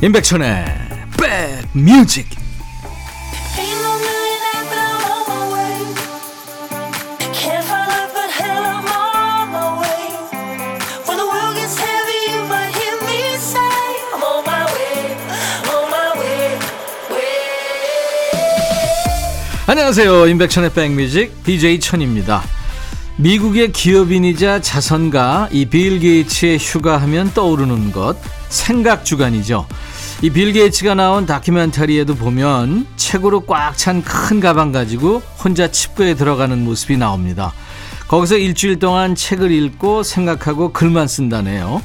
임백천의 백뮤직. 안녕하세요. 임백천의 백뮤직 DJ 천입니다. 미국의 기업인이자 자선가 이 빌 게이츠의 휴가하면 떠오르는 것 생각 주간이죠. 이 빌 게이츠가 나온 다큐멘터리에도 보면 책으로 꽉 찬 큰 가방 가지고 혼자 칩구에 들어가는 모습이 나옵니다. 거기서 일주일 동안 책을 읽고 생각하고 글만 쓴다네요.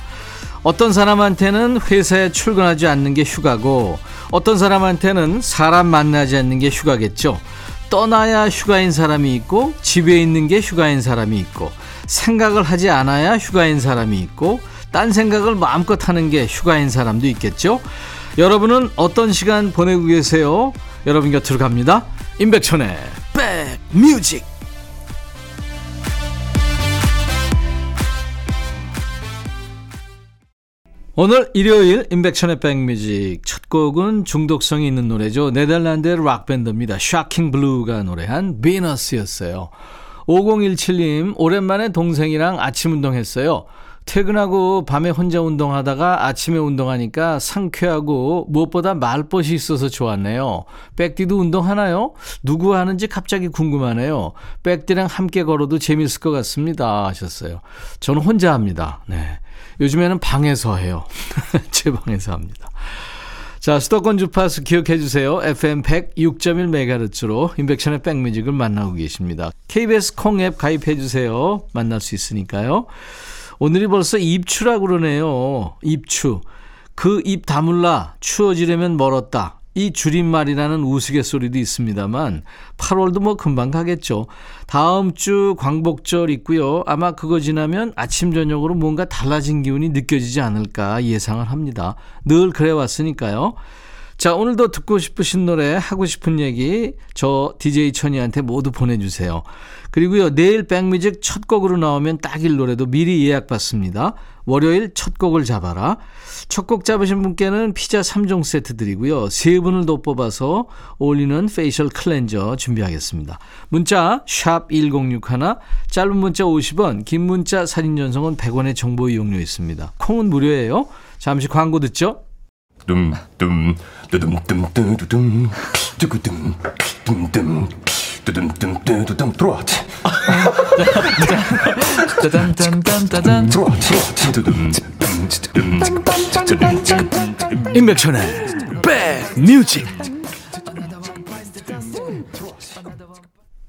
어떤 사람한테는 회사에 출근하지 않는 게 휴가고 어떤 사람한테는 사람 만나지 않는 게 휴가겠죠. 떠나야 휴가인 사람이 있고 집에 있는 게 휴가인 사람이 있고 생각을 하지 않아야 휴가인 사람이 있고 딴 생각을 마음껏 하는 게 휴가인 사람도 있겠죠. 여러분은 어떤 시간 보내고 계세요? 여러분 곁으로 갑니다. 임백천의 백뮤직 오늘 일요일 임백천의 백뮤직 첫 곡은 중독성이 있는 노래죠. 네덜란드의 락밴드입니다. 샤킹 블루가 노래한 비너스였어요. 5017님 오랜만에 동생이랑 아침 운동했어요. 퇴근하고 밤에 혼자 운동하다가 아침에 운동하니까 상쾌하고 무엇보다 말벗이 있어서 좋았네요. 백디도 운동하나요? 누구 하는지 갑자기 궁금하네요. 백디랑 함께 걸어도 재밌을 것 같습니다. 하셨어요. 저는 혼자 합니다. 네. 요즘에는 방에서 해요. 제 방에서 합니다. 자, 수도권 주파수 기억해 주세요. FM 106.1MHz로 인백션의 백뮤직을 만나고 계십니다. KBS 콩 앱 가입해 주세요. 만날 수 있으니까요. 오늘이 벌써 입추라고 그러네요. 입추. 그 입 다물라 추워지려면 멀었다. 이 줄임말이라는 우스갯소리도 있습니다만 8월도 뭐 금방 가겠죠. 다음 주 광복절 있고요. 아마 그거 지나면 아침 저녁으로 뭔가 달라진 기운이 느껴지지 않을까 예상을 합니다. 늘 그래 왔으니까요. 자, 오늘도 듣고 싶으신 노래, 하고 싶은 얘기 저 DJ 천이한테 모두 보내 주세요. 그리고요, 내일 백뮤직 첫 곡으로 나오면 딱일 노래도 미리 예약받습니다. 월요일 첫 곡을 잡아라. 첫 곡 잡으신 분께는 피자 3종 세트 드리고요. 세 분을 더 뽑아서 all-in-one facial cleanser 준비하겠습니다. 문자 1061, 짧은 문자 50원, 긴 문자 사진 전송은 100원의 정보 이용료 있습니다. 콩은 무료예요. 잠시 광고 듣죠. 둠둠 뚜둠 뚜두둠 뚜구둠 둠둠 뚜둠 뚜두둠 들어와 짜잔짠짠짠 들어와 임백천의 백뮤직.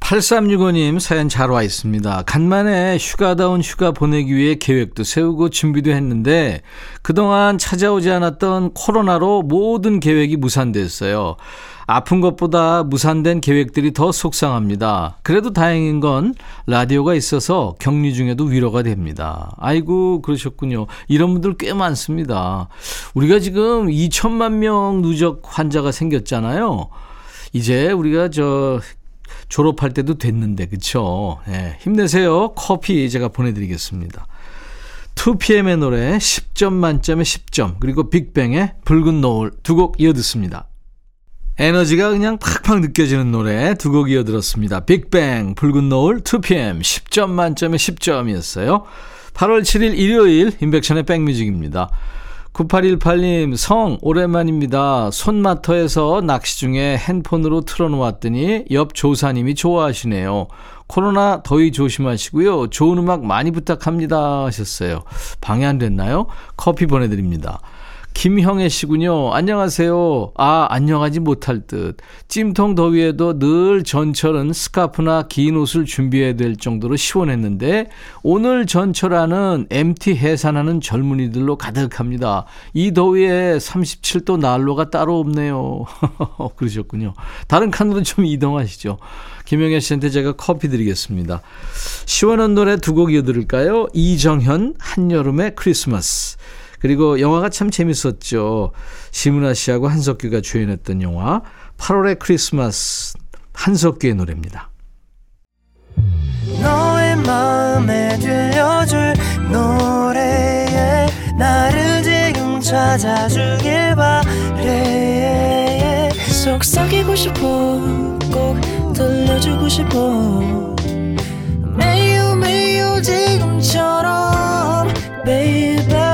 8365님 사연 잘 와 있습니다. 간만에 휴가다운 휴가 보내기 위해 계획도 세우고 준비도 했는데 그동안 찾아오지 않았던 코로나로 모든 계획이 무산됐어요. 아픈 것보다 무산된 계획들이 더 속상합니다. 그래도 다행인 건 라디오가 있어서 격리 중에도 위로가 됩니다. 아이고, 그러셨군요. 이런 분들 꽤 많습니다. 우리가 지금 2천만 명 누적 환자가 생겼잖아요. 이제 우리가 저 졸업할 때도 됐는데, 그쵸? 네, 힘내세요. 커피 제가 보내드리겠습니다. 2PM의 노래 10점 만점에 10점, 그리고 빅뱅의 붉은 노을 두 곡 이어듣습니다. 에너지가 그냥 팍팍 느껴지는 노래 두 곡 이어들었습니다. 빅뱅, 붉은 노을, 2PM, 10점 만점에 10점이었어요. 8월 7일 일요일, 인백션의 백뮤직입니다. 9818님, 성, 오랜만입니다. 손마터에서 낚시 중에 핸폰으로 틀어놓았더니 옆 조사님이 좋아하시네요. 코로나 더위 조심하시고요. 좋은 음악 많이 부탁합니다. 하셨어요. 방해 안 됐나요? 커피 보내드립니다. 김형애 씨군요. 안녕하세요. 아, 안녕하지 못할 듯. 찜통 더위에도 늘 전철은 스카프나 긴 옷을 준비해야 될 정도로 시원했는데 오늘 전철 안은 MT 해산하는 젊은이들로 가득합니다. 이 더위에 37도 난로가 따로 없네요. 그러셨군요. 다른 칸으로 좀 이동하시죠. 김영애 씨한테 제가 커피 드리겠습니다. 시원한 노래 두 곡 이어들을까요? 이정현, 한여름의 크리스마스. 그리고 영화가 참 재밌었죠. 시문아 씨하고 한석규가 주연했던 영화 8월의 크리스마스 한석규의 노래입니다. 너의 마음에 들려줄 노래에 나를 지금 찾 받아주길 바래 속삭이고 싶어 꼭 들려주고 싶어 매우 매우 지금처럼 baby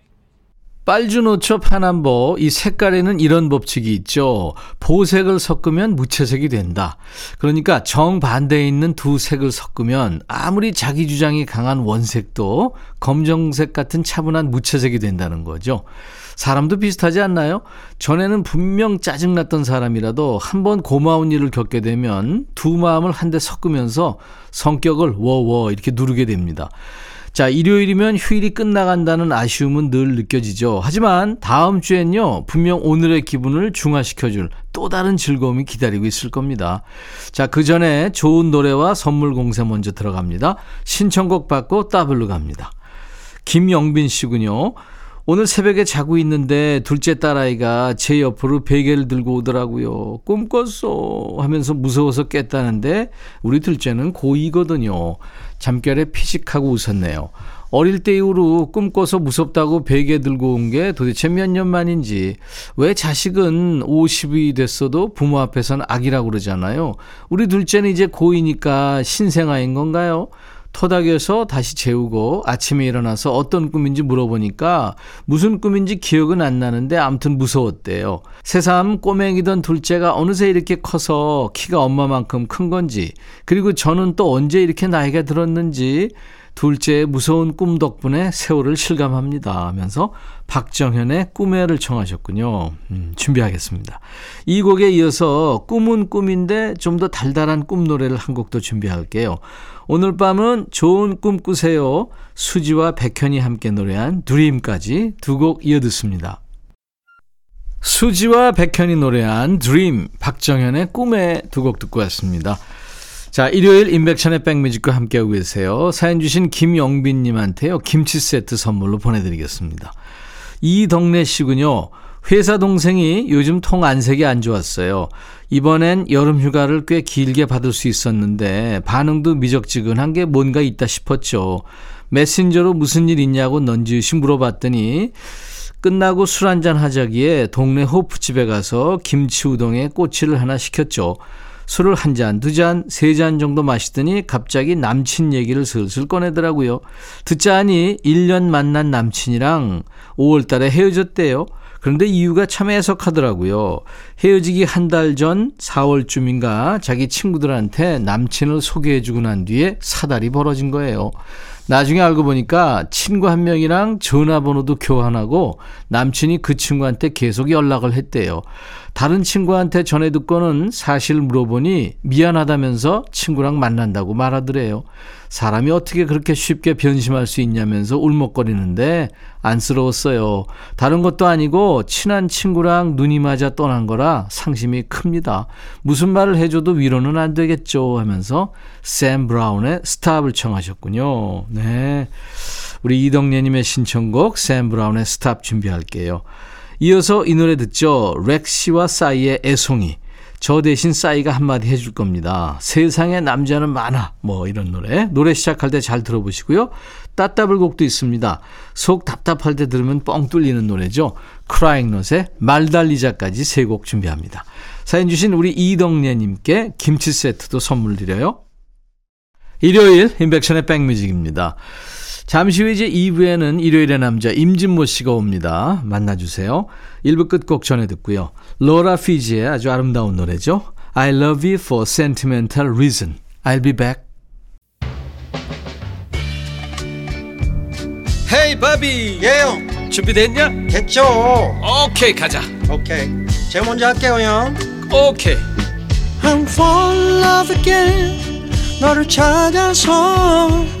빨주노초 파남보 이 색깔에는 이런 법칙이 있죠. 보색을 섞으면 무채색이 된다. 그러니까 정반대에 있는 두 색을 섞으면 아무리 자기 주장이 강한 원색도 검정색 같은 차분한 무채색이 된다는 거죠. 사람도 비슷하지 않나요? 전에는 분명 짜증났던 사람이라도 한번 고마운 일을 겪게 되면 두 마음을 한데 섞으면서 성격을 워워 이렇게 누르게 됩니다. 자, 일요일이면 휴일이 끝나간다는 아쉬움은 늘 느껴지죠. 하지만 다음 주엔요, 분명 오늘의 기분을 중화시켜줄 또 다른 즐거움이 기다리고 있을 겁니다. 자, 그 전에 좋은 노래와 선물 공세 먼저 들어갑니다. 신청곡 받고 따블로 갑니다. 김영빈 씨군요. 오늘 새벽에 자고 있는데 둘째 딸아이가 제 옆으로 베개를 들고 오더라고요. 꿈 꿨어 하면서 무서워서 깼다는데 우리 둘째는 고2거든요. 잠결에 피식하고 웃었네요. 어릴 때 이후로 꿈 꿔서 무섭다고 베개 들고 온 게 도대체 몇 년 만인지 왜 자식은 50이 됐어도 부모 앞에서는 아기라고 그러잖아요. 우리 둘째는 이제 고2니까 신생아인 건가요? 토닥여서 다시 재우고 아침에 일어나서 어떤 꿈인지 물어보니까 무슨 꿈인지 기억은 안 나는데 아무튼 무서웠대요. 새삼 꼬맹이던 둘째가 어느새 이렇게 커서 키가 엄마만큼 큰 건지 그리고 저는 또 언제 이렇게 나이가 들었는지 둘째의 무서운 꿈 덕분에 세월을 실감합니다 하면서 박정현의 꿈에를 청하셨군요. 음, 준비하겠습니다. 이 곡에 이어서 꿈은 꿈인데 좀 더 달달한 꿈 노래를 한 곡도 준비할게요. 오늘 밤은 좋은 꿈 꾸세요. 수지와 백현이 함께 노래한 드림까지 두 곡 이어 듣습니다. 수지와 백현이 노래한 드림, 박정현의 꿈에 두 곡 듣고 왔습니다. 자, 일요일 인백션의 백뮤직과 함께하고 계세요. 사연 주신 김영빈님한테요, 김치 세트 선물로 보내드리겠습니다. 이덕래 씨군요. 회사 동생이 요즘 통 안색이 안 좋았어요. 이번엔 여름 휴가를 꽤 길게 받을 수 있었는데 반응도 미적지근한 게 뭔가 있다 싶었죠. 메신저로 무슨 일 있냐고 넌지시 물어봤더니 끝나고 술 한잔 하자기에 동네 호프집에 가서 김치 우동에 꼬치를 하나 시켰죠. 술을 한 잔, 두 잔, 세 잔 정도 마시더니 갑자기 남친 얘기를 슬슬 꺼내더라고요. 듣자니 1년 만난 남친이랑 5월 달에 헤어졌대요. 그런데 이유가 참 애석하더라고요. 헤어지기 한 달 전 4월쯤인가 자기 친구들한테 남친을 소개해주고 난 뒤에 사달이 벌어진 거예요. 나중에 알고 보니까 친구 한 명이랑 전화번호도 교환하고 남친이 그 친구한테 계속 연락을 했대요. 다른 친구한테 전해 듣고는 사실 물어보니 미안하다면서 친구랑 만난다고 말하더래요. 사람이 어떻게 그렇게 쉽게 변심할 수 있냐면서 울먹거리는데 안쓰러웠어요. 다른 것도 아니고 친한 친구랑 눈이 맞아 떠난 거라 상심이 큽니다. 무슨 말을 해줘도 위로는 안 되겠죠 하면서 샘 브라운의 Stop을 청하셨군요. 네. 우리 이덕래님의 신청곡 샘 브라운의 Stop 준비할게요. 이어서 이 노래 듣죠. 렉시와 싸이의 애송이. 저 대신 싸이가 한마디 해줄 겁니다. 세상에 남자는 많아. 뭐 이런 노래. 노래 시작할 때 잘 들어보시고요. 따따블 곡도 있습니다. 속 답답할 때 들으면 뻥 뚫리는 노래죠. 크라잉넛의 말달리자까지 세 곡 준비합니다. 사연 주신 우리 이덕래님께 김치 세트도 선물 드려요. 일요일 인백션의 백뮤직입니다. 잠시 후 이제 2부에는 일요일의 남자 임진모 씨가 옵니다. 만나주세요. 1부 끝곡 전해 듣고요. 로라 피지의 아주 아름다운 노래죠. I love you for sentimental reason. I'll be back. 헤이 바비 예영 준비됐냐? 됐죠 오케이 가자 오케이 제가 먼저 할게요 형 오케이 I'm fall in love again 너를 찾아서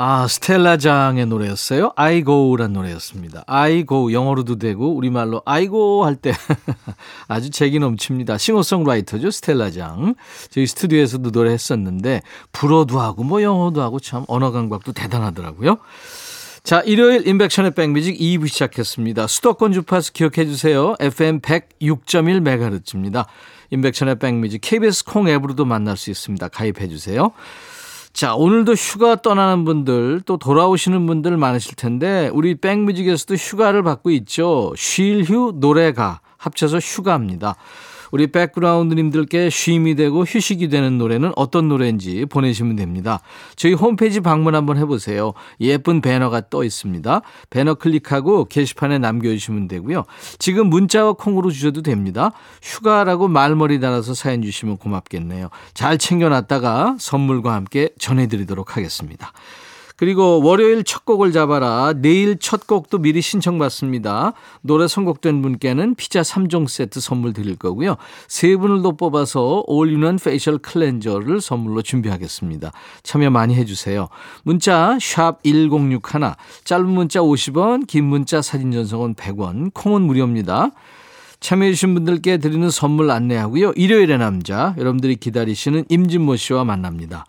아, 스텔라장의 노래였어요. I go란 노래였습니다. Go 영어로도 되고 우리말로 go 할때 아주 재기 넘칩니다. 싱어송라이터죠, 스텔라장. 저희 스튜디오에서도 노래했었는데 불어도 하고 뭐 영어도 하고 참 언어 감각도 대단하더라고요. 자, 일요일 인백션의 백뮤직 2부 시작했습니다. 수도권 주파수 기억해 주세요. FM 106.1MHz입니다. 인백션의 백뮤직 KBS 콩 앱으로도 만날 수 있습니다. 가입해 주세요. 자, 오늘도 휴가 떠나는 분들 또 돌아오시는 분들 많으실 텐데 우리 백뮤직에서도 휴가를 받고 있죠. 쉴 휴 노래가 합쳐서 휴가입니다. 우리 백그라운드님들께 쉼이 되고 휴식이 되는 노래는 어떤 노래인지 보내시면 됩니다. 저희 홈페이지 방문 한번 해보세요. 예쁜 배너가 떠 있습니다. 배너 클릭하고 게시판에 남겨주시면 되고요. 지금 문자와 콩으로 주셔도 됩니다. 휴가라고 말머리 달아서 사연 주시면 고맙겠네요. 잘 챙겨놨다가 선물과 함께 전해드리도록 하겠습니다. 그리고 월요일 첫 곡을 잡아라. 내일 첫 곡도 미리 신청받습니다. 노래 선곡된 분께는 피자 3종 세트 선물 드릴 거고요. 세 분을 더 뽑아서 all-in-one facial cleanser를 선물로 준비하겠습니다. 참여 많이 해주세요. 문자 1061, 짧은 문자 50원, 긴 문자 사진 전송은 100원, 콩은 무료입니다. 참여해주신 분들께 드리는 선물 안내하고요. 일요일의 남자, 여러분들이 기다리시는 임진모 씨와 만납니다.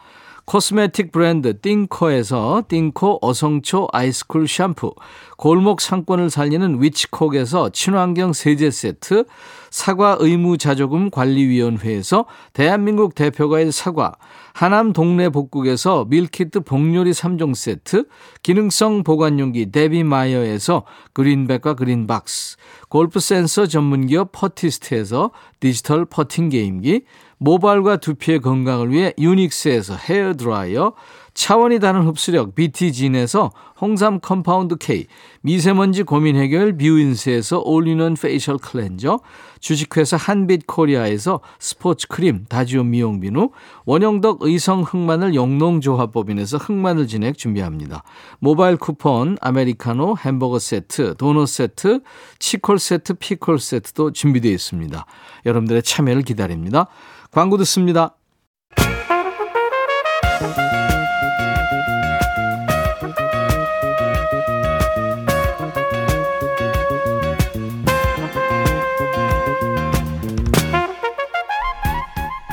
코스메틱 브랜드 띵코에서 띵코 어성초 아이스쿨 샴푸, 골목 상권을 살리는 위치콕에서 친환경 세제 세트, 사과 의무자조금 관리위원회에서 대한민국 대표과일 사과, 하남 동네 복국에서 밀키트 복요리 3종 세트, 기능성 보관용기 데비마이어에서 그린백과 그린박스, 골프 센서 전문기업 퍼티스트에서 디지털 퍼팅 게임기, 모발과 두피의 건강을 위해 유닉스에서 헤어드라이어, 차원이 다른 흡수력 BT진에서 홍삼 compound K, 미세먼지 고민 해결 뷰인스에서 all-in-one facial cleanser, 주식회사 한빛코리아에서 스포츠 크림 다지오 미용 비누, 원형덕 의성 흑마늘 영농조합법인에서 흑마늘 진액 준비합니다. 모바일 쿠폰, 아메리카노, 햄버거 세트, 도넛 세트, 치콜 세트, 피콜 세트도 준비되어 있습니다. 여러분들의 참여를 기다립니다. 광고 듣습니다.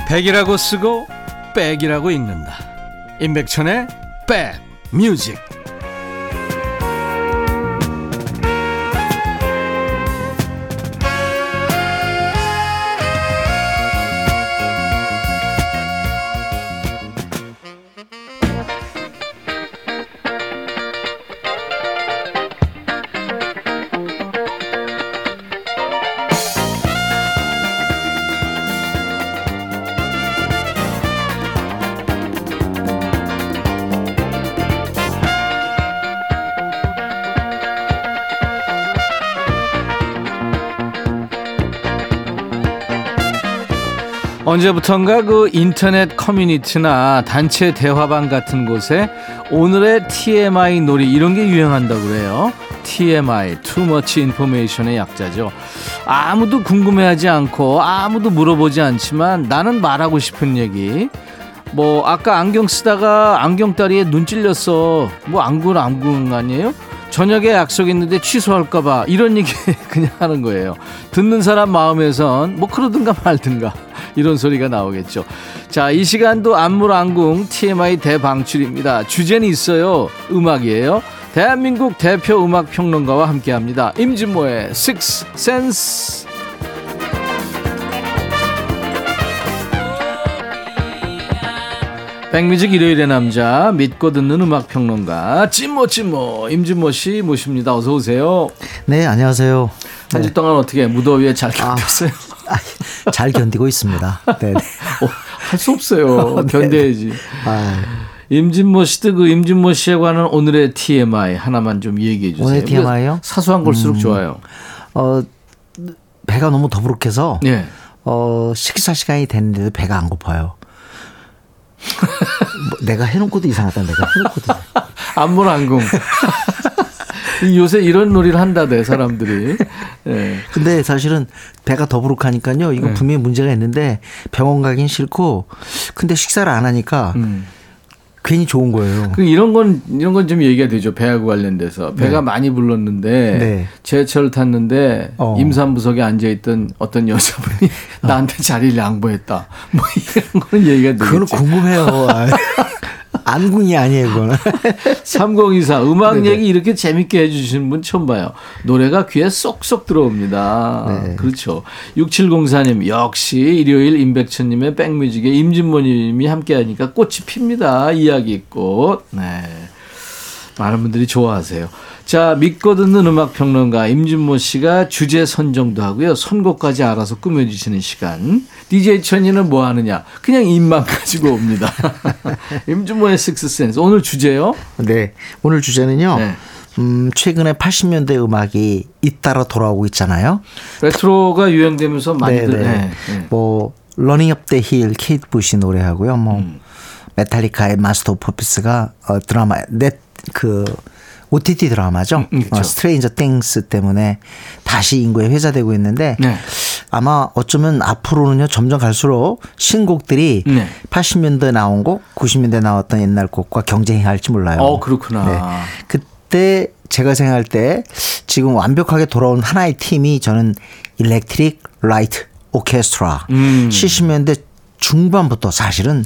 백이라고 쓰고 백이라고 읽는다. 임백천의 백 뮤직. 언제부턴가 그 인터넷 커뮤니티나 단체 대화방 같은 곳에 오늘의 TMI 놀이 이런 게 유행한다고 그래요. TMI, Too Much Information의 약자죠. 아무도 궁금해하지 않고 아무도 물어보지 않지만 나는 말하고 싶은 얘기. 뭐 아까 안경 쓰다가 안경다리에 눈 찔렸어. 뭐 안구는 안구 아니에요? 저녁에 약속 있는데 취소할까봐 이런 얘기 그냥 하는 거예요. 듣는 사람 마음에선 뭐 그러든가 말든가 이런 소리가 나오겠죠. 자, 이 시간도 안물안궁 TMI 대방출입니다. 주제는 있어요. 음악이에요. 대한민국 대표 음악 평론가와 함께 합니다. 임진모의 Six Sense. 백뮤직 일요일의 남자 믿고 듣는 음악 평론가 찐모 찐모 임진모 씨 모십니다. 어서 오세요. 네, 안녕하세요. 한주 네. 동안 어떻게 무더위에 잘 견뎠어요? 아, 잘 견디고 있습니다. 네. 네. 어, 할수 없어요. 견뎌야지. 아, 임진모 씨도 그 임진모 씨에 관한 오늘의 TMI 하나만 좀 얘기해 주세요. 오늘 TMI 요? 사소한 걸수록 음. 좋아요. 어, 배가 너무 더부룩해서 예. 어, 식사 시간이 됐는데도 배가 안 고파요. 뭐 내가 해놓고도 이상하다. 내가 해놓고도. 안문항공. 요새 이런 놀이를 한다대 사람들이. 예. 근데 사실은 배가 더부룩하니까요. 이거 네. 분명히 문제가 있는데 병원 가긴 싫고 근데 식사를 안 하니까 음. 괜히 좋은 거예요. 그 이런 건 이런 건 좀 얘기가 되죠 배하고 관련돼서 배가 많이 불렀는데 네. 지하철 탔는데 어. 임산부석에 앉아 있던 어떤 여자분이 나한테 자리를 양보했다 뭐 이런 건 얘기가 그거는 되겠죠. 궁금해요. 아, 안궁이 아니에요, 그거는. 3024 음악 네네. 얘기 이렇게 재밌게 해주시는 분 처음 봐요. 노래가 귀에 쏙쏙 들어옵니다. 네. 그렇죠. 6704님 역시 일요일 임백천님의 백뮤직에 임진모님이 함께하니까 꽃이 핍니다. 이야기꽃. 네. 많은 분들이 좋아하세요. 자, 믿고 듣는 음악 평론가 임진모 씨가 주제 선정도 하고요. 선곡까지 알아서 꾸며주시는 시간. DJ 천이는 뭐 하느냐? 그냥 입만 가지고 옵니다. 임진모의 식스센스. 오늘 주제요? 네. 오늘 주제는요. 네. 음, 최근에 80년대 음악이 잇따라 돌아오고 있잖아요. 레트로가 유행되면서 많이들. 네네. 네, 네. 뭐 Running Up That Hill 케이트 부시 노래하고요. 뭐 음. 메탈리카의 Master of Puppets가 어, 드라마 넷그 OTT 드라마죠. 음, 그렇죠. 어, Stranger Things 때문에 다시 인구에 회자되고 있는데 네. 아마 어쩌면 앞으로는요 점점 갈수록 신곡들이 네. 80년대 나온 곡, 90년대 나왔던 옛날 곡과 경쟁할지 몰라요. 어, 그렇구나. 네. 그때 제가 생각할 때 지금 완벽하게 돌아온 하나의 팀이 저는 일렉트릭 라이트 오케스트라 음. 70년대 중반부터 사실은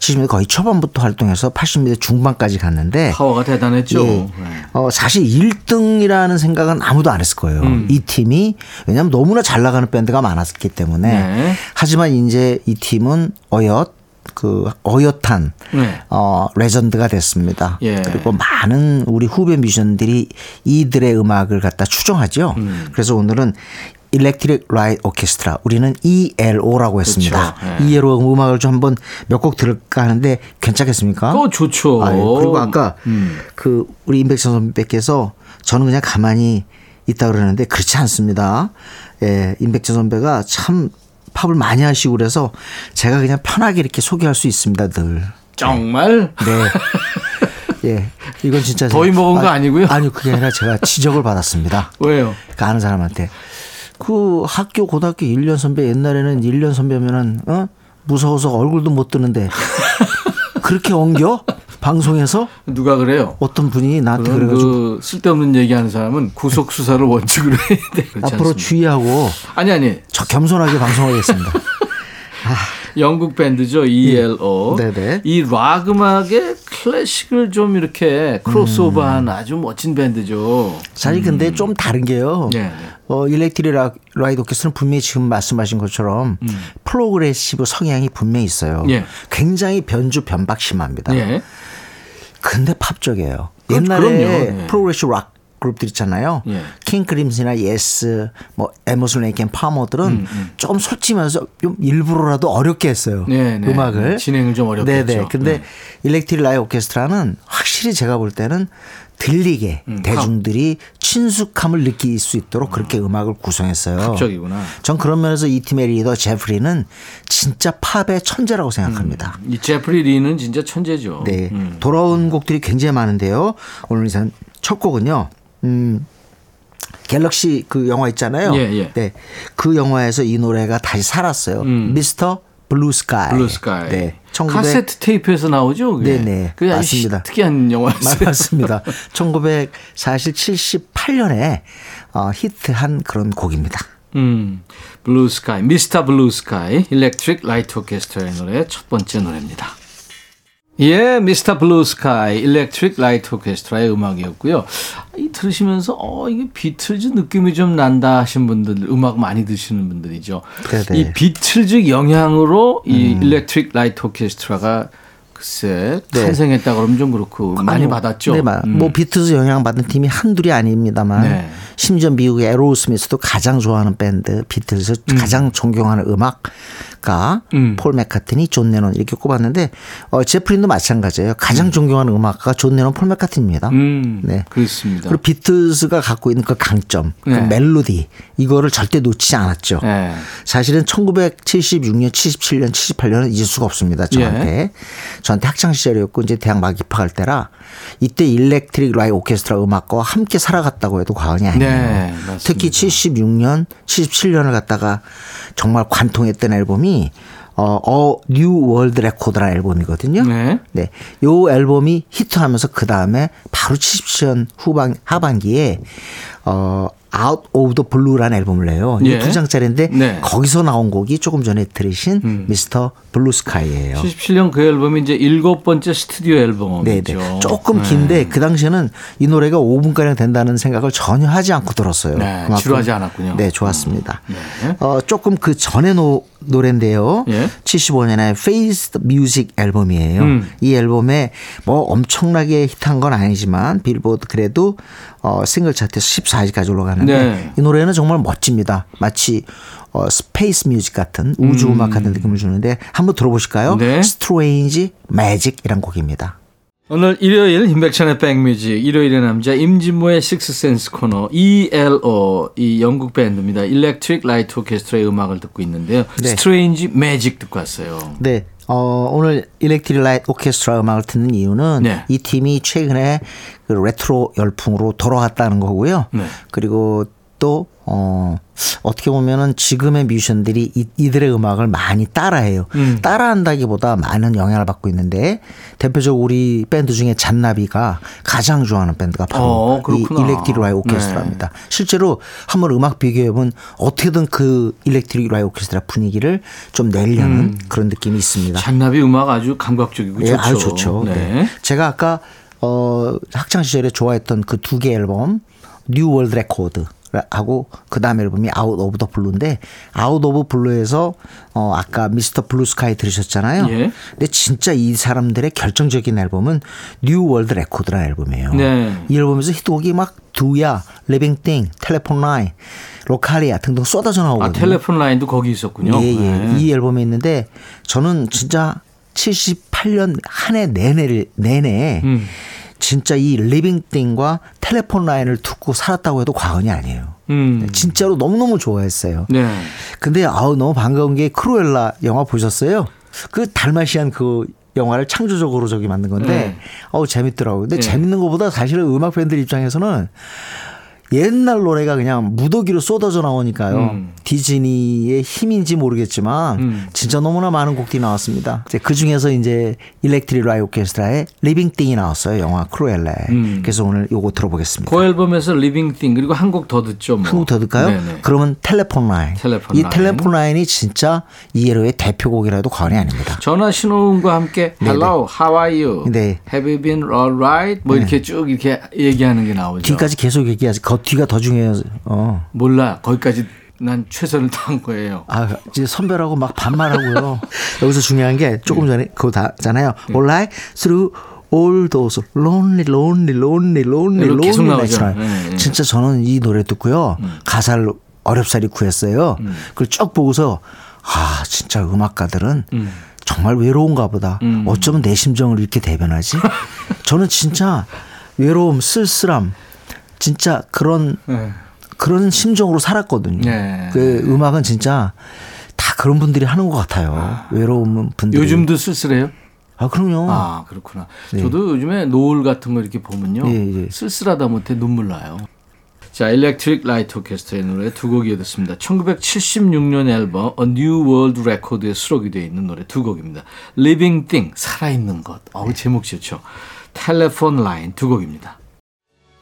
70년대 거의 초반부터 활동해서 80년대 중반까지 갔는데 파워가 대단했죠. 예. 네. 어, 사실 1등이라는 생각은 아무도 안 했을 거예요. 음. 이 팀이 왜냐하면 너무나 잘 나가는 밴드가 많았기 때문에 네. 하지만 이제 이 팀은 어엿 그 어엿한 네. 어 레전드가 됐습니다. 예. 그리고 많은 우리 후배 뮤지션들이 이들의 음악을 갖다 추종하죠. 음. 그래서 오늘은 일렉트릭 라이트 오케스트라 우리는 ELO라고 했습니다. 네. ELO 음악을 좀 한번 몇 곡 들을까 하는데 괜찮겠습니까? 어, 좋죠. 아유, 그리고 아까 음. 그 우리 임백천 선배께서 저는 그냥 가만히 있다 그러는데 그렇지 않습니다. 예, 임백천 선배가 참 팝을 많이 하시고 그래서 제가 그냥 편하게 이렇게 소개할 수 있습니다, 늘. 정말? 네. 예. 이건 진짜 더위 먹은 거 아니고요? 아니요, 그게 아니라 제가 지적을 받았습니다. 왜요? 그 아는 사람한테. 그 학교 고등학교 1년 선배 옛날에는 1년 선배면은 어? 무서워서 얼굴도 못 뜨는데 그렇게 엉겨? 방송에서 누가 그래요? 어떤 분이 나한테 그래가지고 그 쓸데없는 얘기하는 사람은 구속 수사를 원칙으로 해야 돼. 앞으로 않습니까? 주의하고 아니 아니 저 겸손하게 방송하겠습니다. 영국 밴드죠 ELO. 예. 네네. 이 락 음악의 클래식을 좀 이렇게 크로스오버한 음. 아주 멋진 밴드죠. 사실 근데 좀 다른 게요. 네, 네. 어, 일렉트리 라- 라이드 오케스트라는 분명히 지금 말씀하신 것처럼 progressive 성향이 분명히 있어요. 음. 예. 굉장히 변주 변박 심합니다. 예. 근데 팝적이에요. 그- 옛날에 그럼요. 예. progressive rock 그룹들 있잖아요. 예. 킹 크림슨이나 예스, 뭐 에머슨 레이크 앤 파머들은 음, 조금 솔직하면서 좀 일부러라도 어렵게 했어요. 네, 네. 음악을 진행을 좀 어렵게 네네. 했죠. 근데 네. 일렉트릭 라이트 오케스트라는 확실히 제가 볼 때는 들리게 음, 대중들이 친숙함을 느낄 수 있도록 그렇게 음악을 구성했어요. 팝적이구나. 전 그런 면에서 이 팀의 리더 제프 린은 진짜 팝의 천재라고 생각합니다. 이 제프 린은 진짜 천재죠. 네. 음. 돌아온 곡들이 굉장히 많은데요. 오늘 이산 첫 곡은요. 음. 갤럭시 그 영화 있잖아요. 예, 예. 네. 그 영화에서 이 노래가 다시 살았어요. 음. Mr. Blue Sky. Blue Sky. 네. 1900 카세트 테이프에서 나오죠. 그게? 네네. 그게 아주 맞습니다. 특이한 영화였어요. 맞습니다. 1978년에 어, 히트한 그런 곡입니다. 음, Blue Sky, Mr. Blue Sky, 일렉트릭 라이트 오케스트라의 노래 첫 번째 노래입니다. 예, Mr. Blue Sky, Electric Light Orchestra의 음악이었고요. 이 들으시면서 어 이게 비틀즈 느낌이 좀 난다 하신 분들, 음악 많이 들으시는 분들이죠. 네네. 음. 이 비틀즈 영향으로 이 Electric Light Orchestra가 글쎄 네. 탄생했다 그러면 좀 그렇고 많이 아니요. 받았죠. 네, 마- 음. 뭐 비틀즈 영향 받은 팀이 한둘이 아닙니다만 네. 심지어 미국의 Aerosmith도 가장 좋아하는 밴드 비틀즈 가장 존경하는 음악가 음. 폴 맥카트니 존 레논 이렇게 꼽았는데 어, Zeppelin도 마찬가지예요. 가장 존경하는 음악가가 존 레논 폴 맥카트니입니다. 음, 네. 그렇습니다. 그리고 비틀즈가 갖고 있는 그 강점, 그 네. 멜로디 이거를 절대 놓치지 않았죠. 네. 사실은 1976년, 77년, 78년은 잊을 수가 없습니다. 저한테. 예. 저한테 학창 시절이었고 이제 대학 막 입학할 때라 이때 Electric Light Orchestra 음악과와 함께 살아갔다고 해도 과언이 아니에요. 네. 특히 76년, 77년을 갖다가 정말 관통했던 앨범이 어, 어, New World Record라는 앨범이거든요. 네. 네. 요 앨범이 히트하면서 그 다음에 바로 77년 후반, 하반기에 어, Out of the Blue라는 앨범을 내요. 예. 두 장짜리인데 네. 거기서 나온 곡이 조금 전에 들으신 Mr. Blue Sky예요. 77년 그 앨범이 이제 일곱 번째 스튜디오 앨범이죠. 네네. 조금 네. 긴데 그 당시에는 이 노래가 5분 가량 된다는 생각을 전혀 하지 않고 들었어요. 네, 지루하지 않았군요. 네, 좋았습니다. 네. 어, 조금 그 전에 노, 노래인데요. 예. 75년에 Face the Music 앨범이에요. 음. 이 앨범에 뭐 엄청나게 히트한 건 아니지만 빌보드 그래도 어, 싱글 차트에서 14위까지 올라가는데 네. 이 노래는 정말 멋집니다. 마치 어, space music 같은 우주 음악 같은 느낌을 주는데 한번 들어보실까요? 네. Strange Magic이란 곡입니다. 오늘 일요일 임백천의 백뮤직 일요일의 남자 임진모의 Sixth Sense 코너 ELO 이 영국 밴드입니다. Electric Light Orchestra의 음악을 듣고 있는데요. 네. Strange Magic 듣고 왔어요. 네. 어, 오늘 Electric Light Orchestra 음악을 듣는 이유는 네. 이 팀이 최근에 그 레트로 열풍으로 돌아왔다는 거고요. 네. 그리고 또 어, 어떻게 보면은 지금의 뮤지션들이 이, 이 들의 음악을 많이 따라해요. 음. 따라한다기보다 많은 영향을 받고 있는데 대표적으로 우리 밴드 중에 잔나비가 가장 좋아하는 밴드가 바로 어, 이. Electric Light Orchestra입니다. 실제로 한번 음악 비교해보면 어떻게든 그 Electric Light Orchestra 분위기를 좀 내려는 그런 느낌이 있습니다. 잔나비 음악 아주 감각적이고 예, 좋죠. 아주 좋죠. 네. 네. 제가 아까 어 학창 시절에 좋아했던 그 두 개 앨범 New World Record 하고 그 다음 앨범이 Out of the Blue인데 Out of Blue에서 어 아까 Mr. Blue Sky 들으셨잖아요. 예. 근데 진짜 이 사람들의 결정적인 앨범은 New World Record라는 앨범이에요. 네. 이 앨범에서 히트곡이 막 두야, Livin' Thing, Telephone Line, Rockaria 등등 쏟아져 나오거든요. 아 Telephone Line도 거기 있었군요. 예, 예. 네. 이 앨범에 있는데 저는 진짜 78년 한 해 내내를 내내 음. 진짜 이 Livin' Thing과 Telephone Line을 듣고 살았다고 해도 과언이 아니에요. 음. 진짜로 너무너무 좋아했어요. 네. 근데 아우 너무 반가운 게 크루엘라 영화 보셨어요? 그 달마시안 그 영화를 창조적으로 저기 만든 건데 네. 어우 재밌더라고요. 근데 네. 재밌는 것보다 사실은 음악 팬들 입장에서는 옛날 노래가 그냥 무더기로 쏟아져 나오니까요. 음. 디즈니의 힘인지 모르겠지만 음. 진짜 너무나 많은 곡들이 나왔습니다. 이제 그 중에서 이제 Electric Light Orchestra의 Livin' Thing이 나왔어요. 영화 크루엘라에. 음. 그래서 오늘 요거 들어보겠습니다. 그 앨범에서 Livin' Thing 그리고 한 곡 더 듣죠. 뭐. 한곡 더 듣까요? 네네. 그러면 Telephone Line. Telephone 이 Line. Telephone Line이 진짜 ELO의 대표곡이라도 과언이 아닙니다. 전화 신호음과 함께 Hello, how are you? 네. Have you been alright? 뭐 이렇게 쭉 이렇게 얘기하는 게 나오죠. 뒤까지 계속 얘기하지. 그 뒤가 더 중요해요. 어. 몰라. 거기까지 난 최선을 다한 거예요. 아, 이제 선별하고 막 반말하고요. 여기서 중요한 게 조금 전에 그거 다잖아요. Alright, through all those lonely, lonely, lonely, lonely, lonely nights. 네, 네. 진짜 저는 이 노래 듣고요. 가사를 어렵사리 구했어요. 그걸 쭉 보고서 아, 진짜 음악가들은 정말 외로운가 보다. 어쩌면 내 심정을 이렇게 대변하지? 저는 진짜 외로움, 쓸쓸함, 진짜 그런 네. 그런 심정으로 살았거든요. 네. 그 음악은 진짜 다 그런 분들이 하는 것 같아요. 외로운 분들이. 요즘도 쓸쓸해요? 아 그럼요. 아, 그렇구나. 저도 요즘에 노을 같은 거 이렇게 보면요. 예, 예. 쓸쓸하다 못해 눈물 나요. 자, Electric Light Orchestra의 노래 두 곡 이어듣습니다. 1976년 앨범 A New World Record에 수록이 되어 있는 노래 두 곡입니다. Living Thing, 살아있는 것. 어우, 제목 좋죠. Telephone Line 두 곡입니다.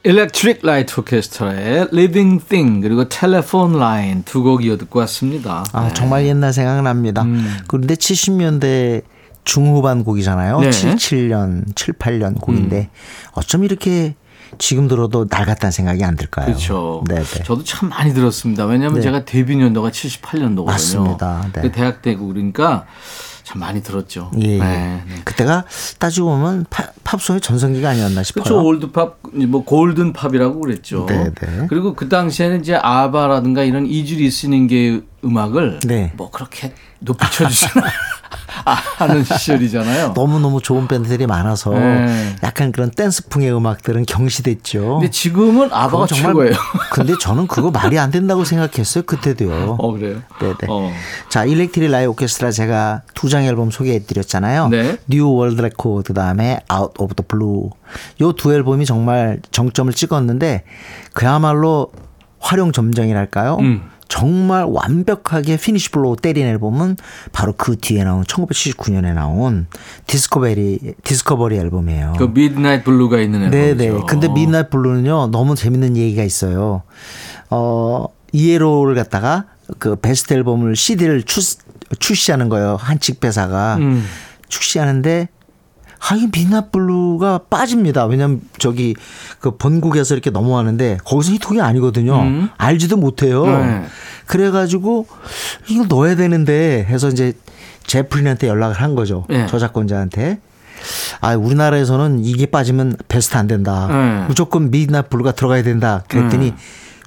일렉트릭 라이트 오케스트라의 Living Thing 그리고 Telephone Line 두곡 이어 듣고 왔습니다. 아 네. 정말 옛날 생각납니다. 그런데 70년대 중후반 곡이잖아요. 네. 77년, 78년 곡인데 어쩜 이렇게 지금 들어도 낡았다는 생각이 안 들까요? 그렇죠. 네, 네. 저도 참 많이 들었습니다. 왜냐하면 네. 제가 데뷔 년도가 78년도거든요. 맞습니다. 네. 대학 때고 그러니까 참 많이 들었죠. 예, 예. 네, 네. 그때가 따지고 보면 파- 팝송의 전성기가 아니었나 싶어요. 그렇죠. old pop, 뭐 golden pop이라고 그랬죠. 네, 네. 그리고 그 당시에는 이제 아바라든가 이런 easy listening계 음악을 네. 뭐 그렇게 높이 쳐주지는 않은 시절이잖아요. 너무너무 좋은 밴드들이 많아서 네. 약간 그런 댄스풍의 음악들은 경시됐죠. 근데 지금은 아바가 그건 최고예요. 근데 저는 그거 말이 안 된다고 생각했어요. 그때도요. 어 그래요. 네네. 어. 자, Electric Light Orchestra 제가 두 장 앨범 소개해 드렸잖아요. 네. New World Record 그다음에 Out of the Blue. 요 두 앨범이 정말 정점을 찍었는데 그야말로 화룡점정이랄까요? 음. 정말 완벽하게 finish blow 때린 앨범은 바로 그 뒤에 나온 1979년에 나온 Discovery Discovery 앨범이에요. 그 Midnight Blue가 있는 앨범이죠. 네네. 근데 Midnight Blue는요 너무 재밌는 얘기가 있어요. 어 ELO를 갖다가 그 베스트 앨범을 CD를 출, 출시하는 거예요. 한 직배사가 음. 출시하는데 아, 이 Midnight Blue가 빠집니다. 왜냐면 저기 그 본국에서 이렇게 넘어가는데 거기서 히트곡이 아니거든요. 음. 알지도 못해요. 네. 그래가지고 이걸 넣어야 되는데 해서 이제 제프린한테 연락을 한 거죠. 네. 저작권자한테. 아, 우리나라에서는 이게 빠지면 베스트 안 된다. 네. 무조건 Midnight Blue가 들어가야 된다. 그랬더니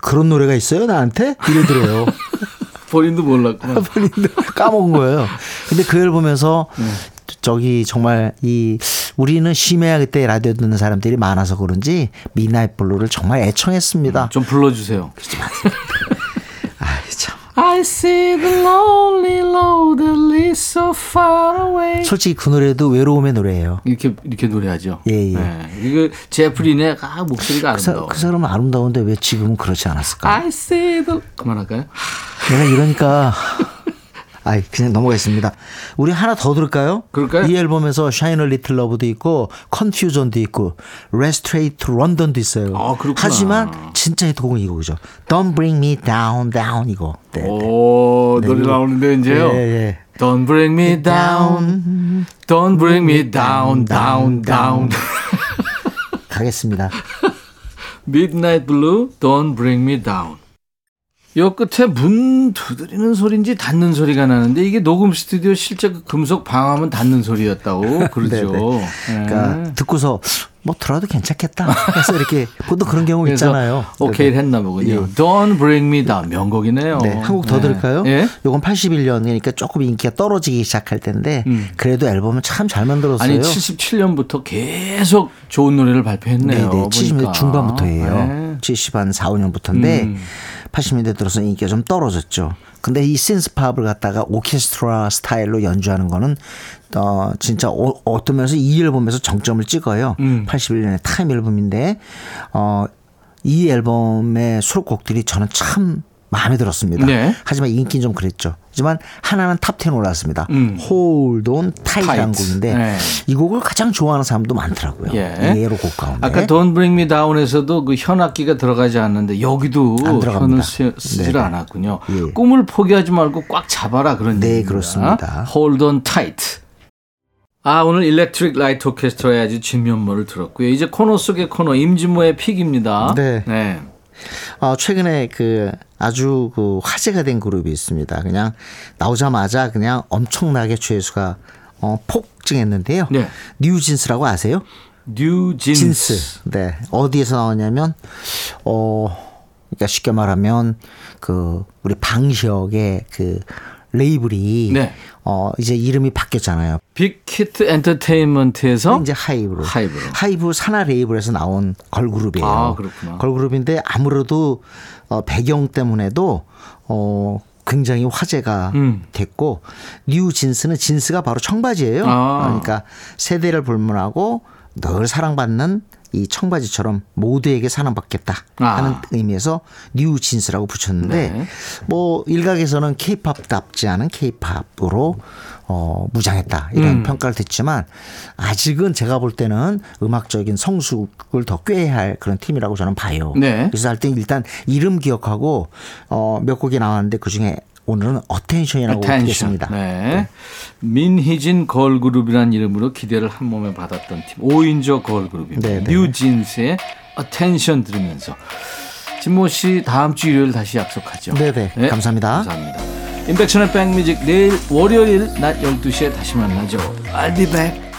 그런 노래가 있어요, 나한테? 이러더래요. 본인도 몰랐구나. 본인도 까먹은 거예요. 근데 그 앨범에서 네. 저기 정말 이 우리는 심야에 그때 라디오 듣는 사람들이 많아서 그런지 Midnight Blue를 정말 애청했습니다. 좀 불러주세요. 아이 참. I see the lonely road that leads so far away. 솔직히 그 노래도 외로움의 노래예요. 이렇게 이렇게 노래하죠. 예, 예. 네. 이거 제프린의 아, 목소리가 그, 사, 아름다워. 그 사람은 아름다운데 왜 지금은 그렇지 않았을까? I see the 그만할까요? 내가 이러니까 아이 그냥 넘어가겠습니다. 우리 하나 더 들을까요? 그럴까요? 이 앨범에서 Shine a Little Love도 있고 Confusion도 있고 to London도 있어요. 아. 하지만 진짜 히트곡은 이거죠. Don't Bring Me Down Down 이거. 네, 네. 오 노래 나오는데 이제요. 예, 예. Don't bring me down, don't bring me down, down, down. 가겠습니다. Midnight Blue, Don't Bring Me Down. 요 끝에 문 두드리는 소리인지 닫는 소리가 나는데 이게 녹음 스튜디오 실제 그 금속 방화문 닫는 소리였다고 그러죠. 네네. 그러니까 네. 듣고서 뭐 들어도 괜찮겠다. 해서 이렇게 보통 그런 경우 그래서 있잖아요. 오케이를 네네. 했나 보군요. 예. Don't Bring Me Down 명곡이네요. 네, 한곡더 네. 들을까요? 예? 요건 81년 그러니까 조금 인기가 떨어지기 시작할 때인데 음. 그래도 앨범을 참잘 만들었어요. 아니 77년부터 계속 좋은 노래를 발표했네요. 70년대 보니까. 중반부터예요. 네. 70한 4, 5년부터인데 음. 80년대 들어서 인기가 좀 떨어졌죠. 근데 이 synth-pop을 갖다가 오케스트라 스타일로 연주하는 거는 어 진짜 어, 어떤 면에서 이 앨범에서 정점을 찍어요. 음. 81년에 Time 앨범인데 어 이 앨범의 수록곡들이 저는 참 마음에 들었습니다. 네. 하지만 인기는 좀 그랬죠. 하지만 하나는 top 10 올랐습니다. 음. Hold on Tight이라는 Tight. 곡인데 네. 이 곡을 가장 좋아하는 사람도 많더라고요. 예. ELO 곡 가운데. 아까 Don't Bring Me Down에서도 그 현악기가 들어가지 않는데 여기도. 현을 쓰- 쓰질 네네. 않았군요. 예. 꿈을 포기하지 말고 꽉 잡아라 그런 네, 얘기입니다. 그렇습니다. Hold on tight. 아 오늘 일렉트릭 라이트 오케스트라의 아주 진면모를 들었고요. 이제 코너 속의 코너 임진모의 pick입니다. 네. 네. 어, 최근에 그 아주 그 화제가 된 그룹이 있습니다. 그냥 나오자마자 그냥 엄청나게 조회수가 어, 폭증했는데요. 네. 뉴진스라고 아세요? 뉴진스. 진스. 네. 어디에서 나오냐면 어 그러니까 쉽게 말하면 그 우리 방시혁의 그 레이블이 네. 어 이제 이름이 바뀌었잖아요. 빅히트 엔터테인먼트에서 이제 하이브로. 하이브로. 하이브 산하 레이블에서 나온 걸그룹이에요. 아, 그렇구나. 걸그룹인데 아무래도 어, 배경 때문에도 어 굉장히 화제가 음. 됐고 뉴 진스는 진스가 바로 청바지예요. 아. 그러니까 세대를 불문하고 늘 사랑받는 이 청바지처럼 모두에게 사랑받겠다 하는 아. 의미에서 뉴 진스라고 붙였는데 네. 뭐 일각에서는 케이팝답지 않은 케이팝으로 어 무장했다 이런 음. 평가를 듣지만 아직은 제가 볼 때는 음악적인 성숙을 더 꾀해야 할 그런 팀이라고 저는 봐요. 네. 그래서 할때 일단 이름 기억하고 어 몇 곡이 나왔는데 그 중에 오늘은 Attention이라고 Attention. 듣겠습니다. 네. 민희진 걸그룹이라는 이름으로 기대를 한 몸에 받았던 팀 5인조 걸그룹입니다. 네, 네. 뉴진스의 Attention 들으면서 진모 씨 다음 주 일요일 다시 약속하죠. 네, 네. 감사합니다. 감사합니다. 임백천의 백뮤직 내일 월요일 낮 12시에 다시 만나죠. I'll be back.